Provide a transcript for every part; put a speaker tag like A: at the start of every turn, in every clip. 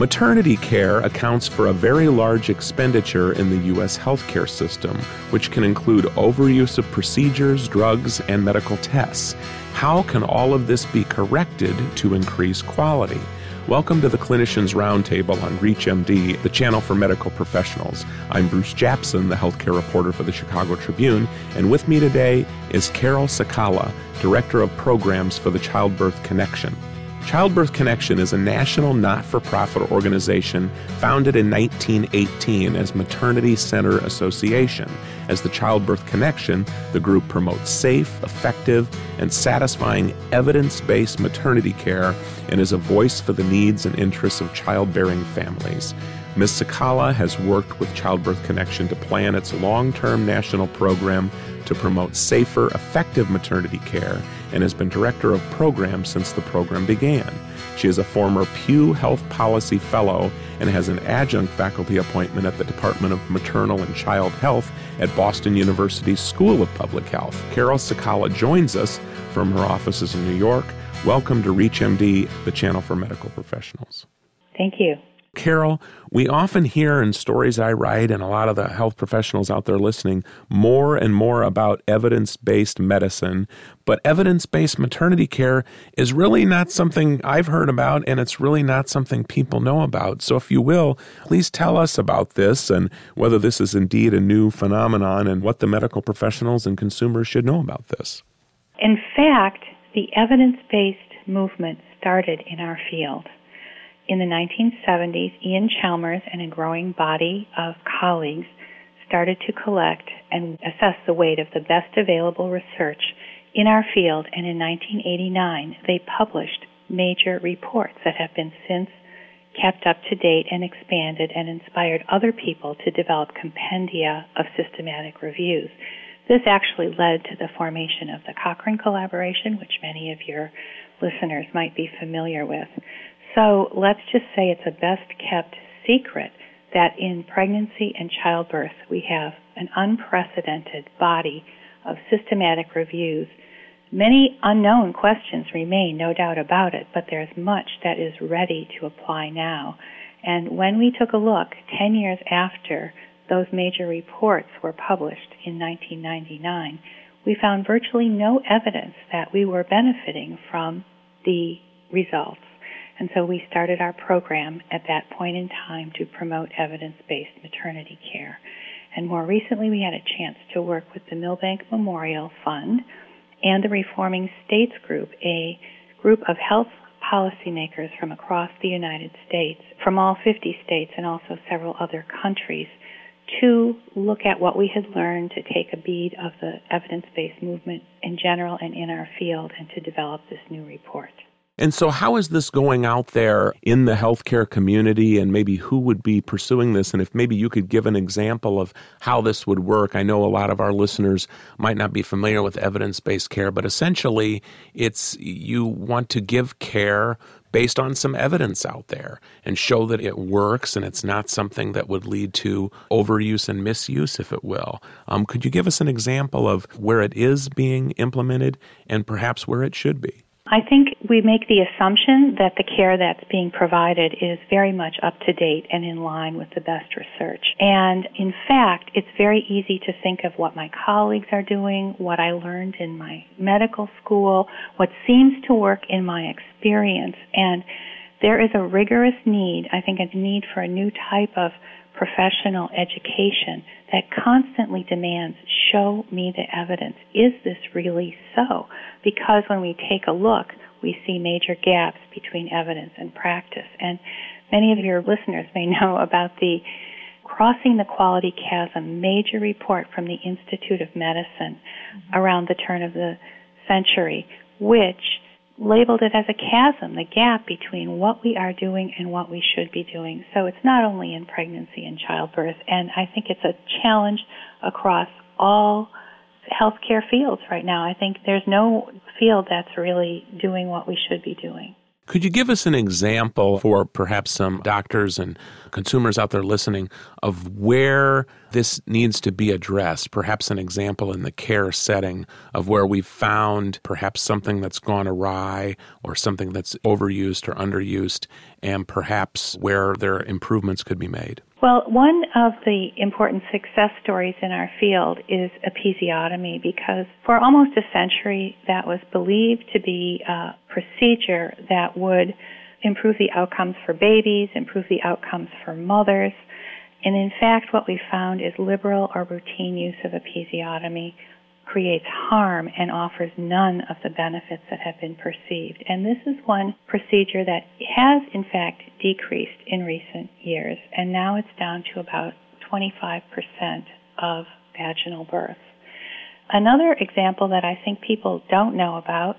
A: Maternity care accounts for a very large expenditure in the U.S. healthcare system, which can include overuse of procedures, drugs, and medical tests. How can all of this be corrected to increase quality? Welcome to the Clinicians Roundtable on ReachMD, the channel for medical professionals. I'm Bruce Japsen, the healthcare reporter for the Chicago Tribune, and with me today is Carol Sakala, Director of Programs for the Childbirth Connection. Childbirth Connection is a national not for profit organization founded in 1918 as Maternity Center Association. As the Childbirth Connection, the group promotes safe, effective, and satisfying evidence based maternity care and is a voice for the needs and interests of childbearing families. Ms. Sakala has worked with Childbirth Connection to plan its long term national program to promote safer, effective maternity care and has been director of programs since the program began. She is a former Pew Health Policy Fellow and has an adjunct faculty appointment at the Department of Maternal and Child Health at Boston University's School of Public Health. Carol Sakala joins us from her offices in New York. Welcome to ReachMD, the channel for medical professionals.
B: Thank you.
A: Carol, we often hear in stories I write and a lot of the health professionals out there listening more and more about evidence based medicine, but evidence based maternity care is really not something I've heard about and it's really not something people know about. So, if you will, please tell us about this and whether this is indeed a new phenomenon and what the medical professionals and consumers should know about this.
B: In fact, the evidence based movement started in our field in the 1970s, Ian Chalmers and a growing body of colleagues started to collect and assess the weight of the best available research in our field, and in 1989 they published major reports that have been since kept up to date and expanded and inspired other people to develop compendia of systematic reviews. This actually led to the formation of the Cochrane collaboration, which many of your listeners might be familiar with. So let's just say it's a best kept secret that in pregnancy and childbirth we have an unprecedented body of systematic reviews. Many unknown questions remain, no doubt about it, but there's much that is ready to apply now. And when we took a look 10 years after those major reports were published in 1999, we found virtually no evidence that we were benefiting from the results. And so we started our program at that point in time to promote evidence based maternity care. And more recently, we had a chance to work with the Milbank Memorial Fund and the Reforming States Group, a group of health policymakers from across the United States, from all 50 states and also several other countries, to look at what we had learned to take a bead of the evidence based movement in general and in our field and to develop this new report.
A: And so, how is this going out there in the healthcare community, and maybe who would be pursuing this? And if maybe you could give an example of how this would work. I know a lot of our listeners might not be familiar with evidence based care, but essentially, it's you want to give care based on some evidence out there and show that it works and it's not something that would lead to overuse and misuse, if it will. Um, could you give us an example of where it is being implemented and perhaps where it should be?
B: I think we make the assumption that the care that's being provided is very much up to date and in line with the best research. And in fact, it's very easy to think of what my colleagues are doing, what I learned in my medical school, what seems to work in my experience. And there is a rigorous need, I think a need for a new type of professional education that constantly demands show me the evidence. Is this really so? Because when we take a look, we see major gaps between evidence and practice. And many of your listeners may know about the Crossing the Quality Chasm major report from the Institute of Medicine mm-hmm. around the turn of the century, which labeled it as a chasm, the gap between what we are doing and what we should be doing. So it's not only in pregnancy and childbirth, and I think it's a challenge across all healthcare fields right now. I think there's no field that's really doing what we should be doing.
A: Could you give us an example for perhaps some doctors and consumers out there listening of where this needs to be addressed? Perhaps an example in the care setting of where we've found perhaps something that's gone awry or something that's overused or underused, and perhaps where there improvements could be made.
B: Well, one of the important success stories in our field is episiotomy because for almost a century that was believed to be a procedure that would improve the outcomes for babies, improve the outcomes for mothers. And in fact, what we found is liberal or routine use of episiotomy creates harm and offers none of the benefits that have been perceived. And this is one procedure that has, in fact, decreased in recent years, and now it's down to about 25% of vaginal births. Another example that I think people don't know about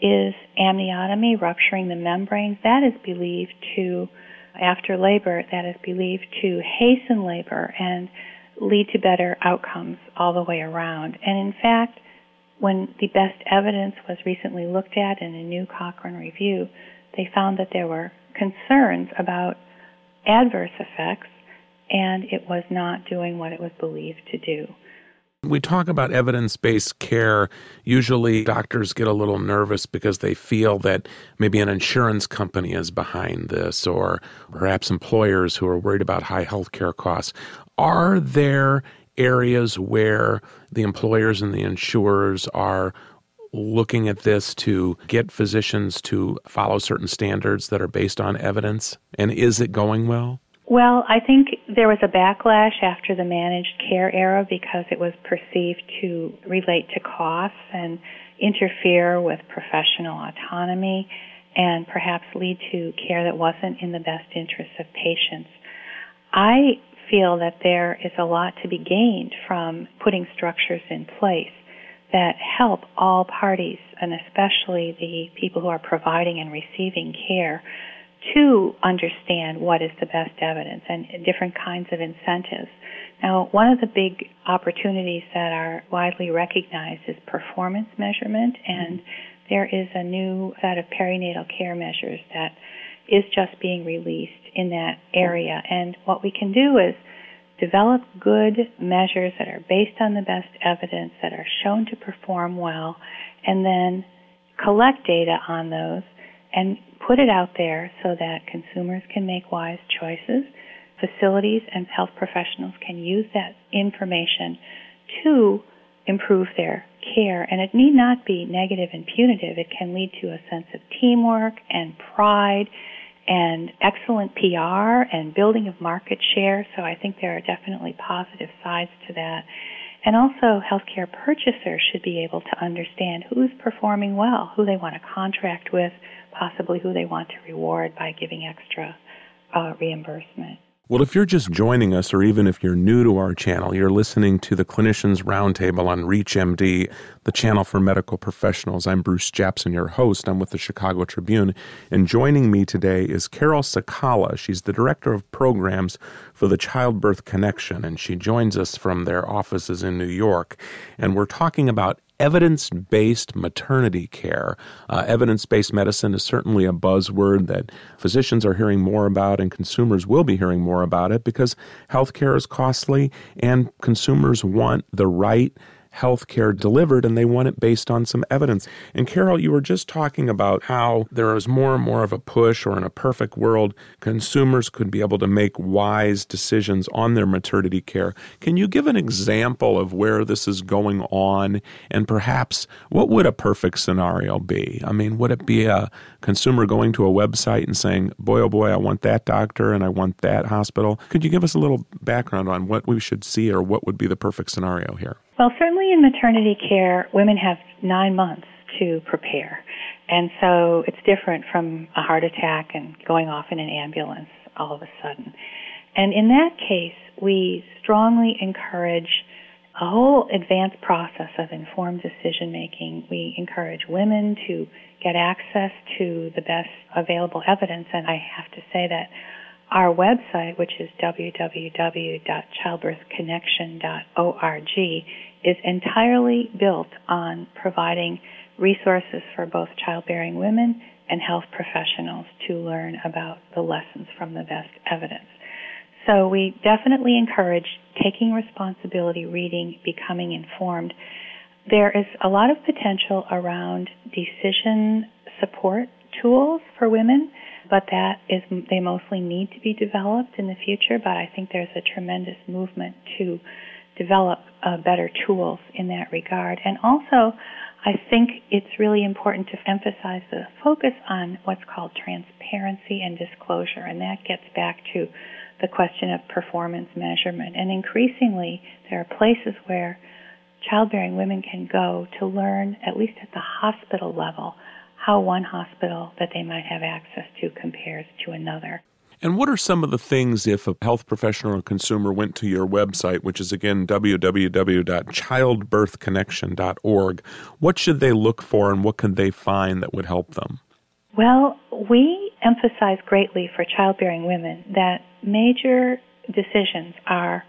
B: is amniotomy, rupturing the membranes. That is believed to, after labor, that is believed to hasten labor and lead to better outcomes all the way around. And in fact, when the best evidence was recently looked at in a new Cochrane review, they found that there were concerns about adverse effects and it was not doing what it was believed to do.
A: We talk about evidence based care. Usually, doctors get a little nervous because they feel that maybe an insurance company is behind this, or perhaps employers who are worried about high health care costs. Are there areas where the employers and the insurers are looking at this to get physicians to follow certain standards that are based on evidence? And is it going well?
B: Well, I think there was a backlash after the managed care era because it was perceived to relate to costs and interfere with professional autonomy and perhaps lead to care that wasn't in the best interest of patients. I feel that there is a lot to be gained from putting structures in place that help all parties, and especially the people who are providing and receiving care, to understand what is the best evidence and different kinds of incentives. Now, one of the big opportunities that are widely recognized is performance measurement, and mm-hmm. there is a new set of perinatal care measures that is just being released in that area. Mm-hmm. And what we can do is develop good measures that are based on the best evidence, that are shown to perform well, and then collect data on those and put it out there so that consumers can make wise choices. Facilities and health professionals can use that information to improve their care. And it need not be negative and punitive. It can lead to a sense of teamwork and pride and excellent PR and building of market share. So I think there are definitely positive sides to that. And also, healthcare purchasers should be able to understand who's performing well, who they want to contract with, possibly who they want to reward by giving extra uh, reimbursement.
A: Well, if you're just joining us, or even if you're new to our channel, you're listening to the Clinicians Roundtable on ReachMD, the channel for medical professionals. I'm Bruce Japsen, your host. I'm with the Chicago Tribune. And joining me today is Carol Sakala. She's the Director of Programs for the Childbirth Connection, and she joins us from their offices in New York. And we're talking about evidence based maternity care. Uh, evidence based medicine is certainly a buzzword that physicians are hearing more about, and consumers will be hearing more about it because healthcare is costly and consumers want the right health care delivered and they want it based on some evidence. And Carol, you were just talking about how there is more and more of a push, or in a perfect world, consumers could be able to make wise decisions on their maternity care. Can you give an example of where this is going on and perhaps what would a perfect scenario be? I mean, would it be a consumer going to a website and saying, boy, oh boy, I want that doctor and I want that hospital? Could you give us a little background on what we should see or what would be the perfect scenario here?
B: Well, certainly in maternity care, women have nine months to prepare. And so it's different from a heart attack and going off in an ambulance all of a sudden. And in that case, we strongly encourage a whole advanced process of informed decision making. We encourage women to get access to the best available evidence. And I have to say that our website, which is www.childbirthconnection.org, is entirely built on providing resources for both childbearing women and health professionals to learn about the lessons from the best evidence. So we definitely encourage taking responsibility, reading, becoming informed. There is a lot of potential around decision support tools for women, but that is they mostly need to be developed in the future, but I think there's a tremendous movement to develop uh, better tools in that regard. And also, I think it's really important to emphasize the focus on what's called transparency and disclosure, and that gets back to the question of performance measurement. And increasingly, there are places where childbearing women can go to learn, at least at the hospital level, how one hospital that they might have access to compares to another.
A: And what are some of the things if a health professional or consumer went to your website, which is again www.childbirthconnection.org, what should they look for and what can they find that would help them?
B: Well, we emphasize greatly for childbearing women that major decisions are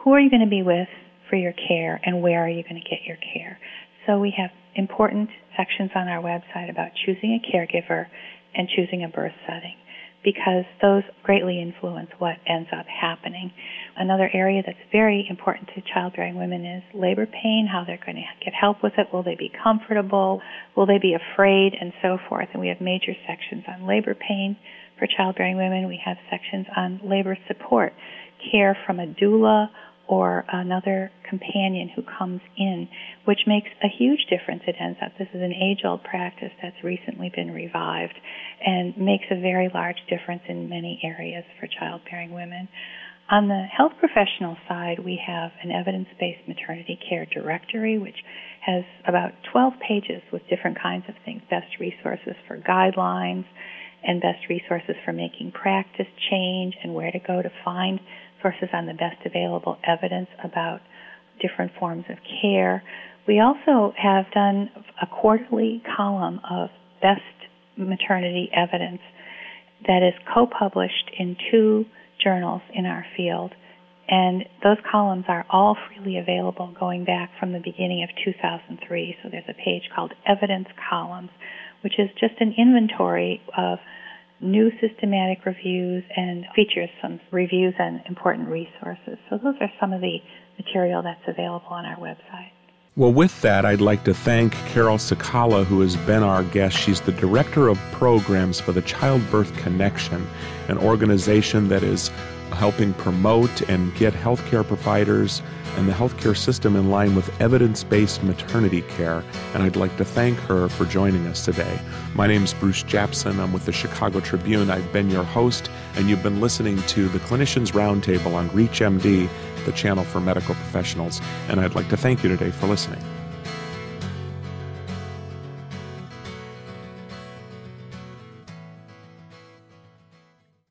B: who are you going to be with for your care and where are you going to get your care. So we have important sections on our website about choosing a caregiver and choosing a birth setting because those greatly influence what ends up happening. Another area that's very important to childbearing women is labor pain, how they're going to get help with it. Will they be comfortable? Will they be afraid? And so forth. And we have major sections on labor pain for childbearing women. We have sections on labor support, care from a doula or another companion who comes in, which makes a huge difference. It ends up, this is an age old practice that's recently been revived and makes a very large difference in many areas for childbearing women. On the health professional side, we have an evidence based maternity care directory, which has about 12 pages with different kinds of things best resources for guidelines and best resources for making practice change and where to go to find sources on the best available evidence about different forms of care. We also have done a quarterly column of best maternity evidence that is co-published in two journals in our field. And those columns are all freely available going back from the beginning of 2003. So there's a page called Evidence Columns, which is just an inventory of new systematic reviews and features some reviews and important resources. So those are some of the material that's available on our website.
A: Well, with that, I'd like to thank Carol Sakala, who has been our guest. She's the Director of Programs for the Childbirth Connection, an organization that is helping promote and get healthcare providers and the healthcare system in line with evidence based maternity care. And I'd like to thank her for joining us today. My name is Bruce Japsen. I'm with the Chicago Tribune. I've been your host, and you've been listening to the Clinicians Roundtable on ReachMD, the channel for medical professionals. And I'd like to thank you today for listening.